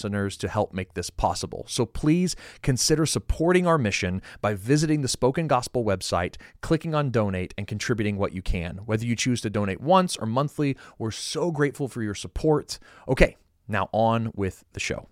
listeners to help make this possible. So please consider supporting our mission by visiting the Spoken Gospel website, clicking on donate, and contributing what you can. Whether you choose to donate once or monthly, we're so grateful for your support. Okay, now on with the show.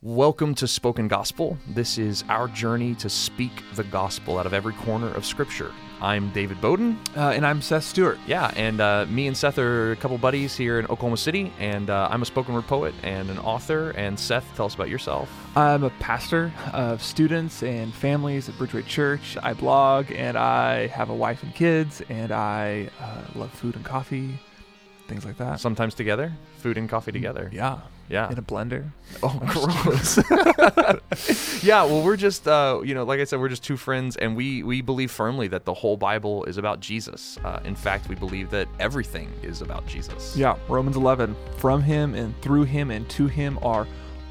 Welcome to Spoken Gospel. This is our journey to speak the gospel out of every corner of Scripture. I'm David Bowden. Uh, and I'm Seth Stewart. Yeah, and uh, me and Seth are a couple buddies here in Oklahoma City, and uh, I'm a spoken word poet and an author. And Seth, tell us about yourself. I'm a pastor of students and families at Bridgeway Church. I blog, and I have a wife and kids, and I uh, love food and coffee, things like that. Sometimes together, food and coffee together. Yeah. Yeah. In a blender. Oh, gross. yeah, well, we're just, uh, you know, like I said, we're just two friends, and we we believe firmly that the whole Bible is about Jesus. Uh, in fact, we believe that everything is about Jesus. Yeah, Romans 11. From him and through him and to him are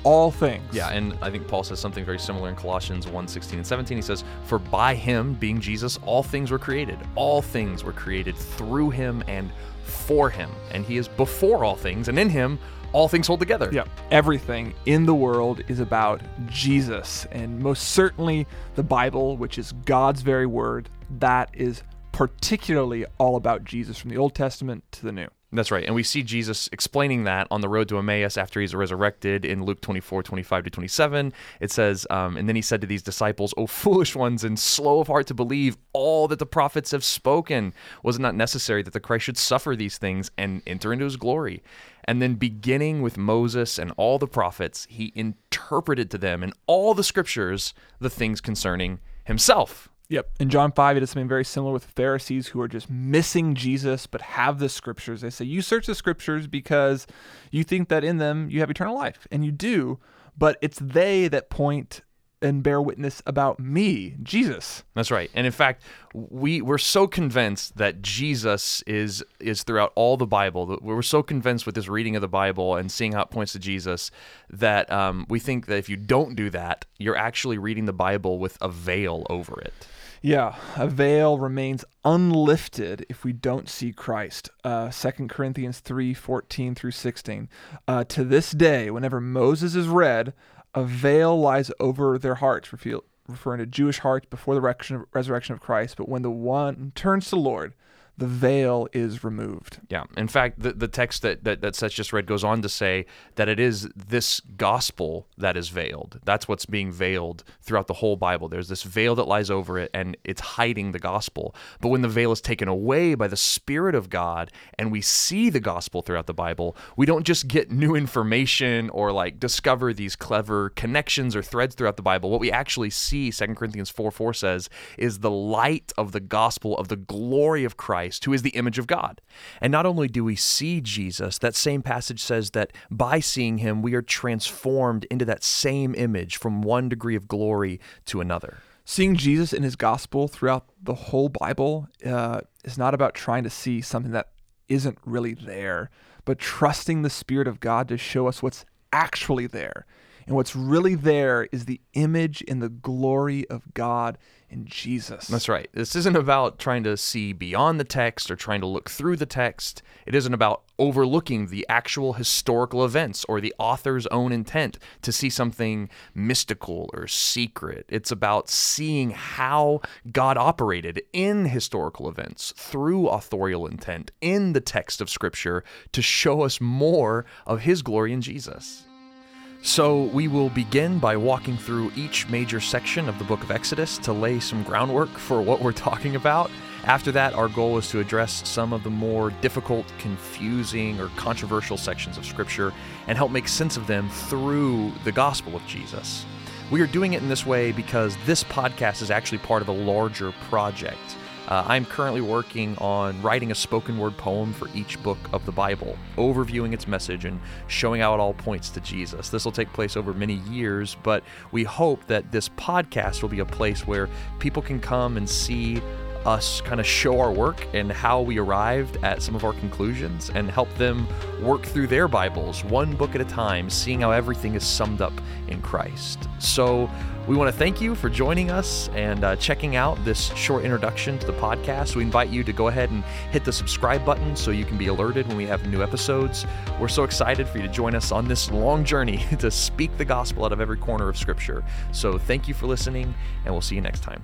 all things. Yeah, and I think Paul says something very similar in Colossians 1 16 and 17. He says, For by him, being Jesus, all things were created. All things were created through him and for him. And he is before all things, and in him, all things hold together. Yeah. Everything in the world is about Jesus. And most certainly the Bible, which is God's very word, that is particularly all about Jesus from the Old Testament to the New. That's right. And we see Jesus explaining that on the road to Emmaus after he's resurrected in Luke 24, 25 to 27. It says, um, And then he said to these disciples, O foolish ones and slow of heart to believe all that the prophets have spoken. Was it not necessary that the Christ should suffer these things and enter into his glory? And then, beginning with Moses and all the prophets, he interpreted to them in all the scriptures the things concerning himself. Yep. In John 5, it is something very similar with Pharisees who are just missing Jesus but have the scriptures. They say, You search the scriptures because you think that in them you have eternal life. And you do, but it's they that point and bear witness about me, Jesus. That's right. And in fact, we we're so convinced that Jesus is is throughout all the Bible. We're so convinced with this reading of the Bible and seeing how it points to Jesus that um, we think that if you don't do that, you're actually reading the Bible with a veil over it. Yeah, a veil remains unlifted if we don't see Christ. Uh, 2 Corinthians 3 14 through 16. Uh, to this day, whenever Moses is read, a veil lies over their hearts, referring to Jewish hearts before the resurrection of Christ. But when the one turns to the Lord, the veil is removed. Yeah. In fact, the, the text that, that, that Seth just read goes on to say that it is this gospel that is veiled. That's what's being veiled throughout the whole Bible. There's this veil that lies over it, and it's hiding the gospel. But when the veil is taken away by the Spirit of God and we see the gospel throughout the Bible, we don't just get new information or like discover these clever connections or threads throughout the Bible. What we actually see, 2 Corinthians 4 4 says, is the light of the gospel of the glory of Christ Christ, who is the image of God. And not only do we see Jesus, that same passage says that by seeing him, we are transformed into that same image from one degree of glory to another. Seeing Jesus in his gospel throughout the whole Bible uh, is not about trying to see something that isn't really there, but trusting the Spirit of God to show us what's actually there. And what's really there is the image and the glory of God in Jesus. That's right. This isn't about trying to see beyond the text or trying to look through the text. It isn't about overlooking the actual historical events or the author's own intent to see something mystical or secret. It's about seeing how God operated in historical events through authorial intent in the text of Scripture to show us more of His glory in Jesus. So, we will begin by walking through each major section of the book of Exodus to lay some groundwork for what we're talking about. After that, our goal is to address some of the more difficult, confusing, or controversial sections of Scripture and help make sense of them through the gospel of Jesus. We are doing it in this way because this podcast is actually part of a larger project Uh, I'm currently working on writing a spoken word poem for each book of the Bible, overviewing its message and showing how it all points to Jesus. This will take place over many years, but we hope that this podcast will be a place where people can come and see us kind of show our work and how we arrived at some of our conclusions and help them work through their Bibles one book at a time, seeing how everything is summed up in Christ. So, we want to thank you for joining us and uh, checking out this short introduction to the podcast. We invite you to go ahead and hit the subscribe button so you can be alerted when we have new episodes. We're so excited for you to join us on this long journey to speak the gospel out of every corner of Scripture. So, thank you for listening, and we'll see you next time.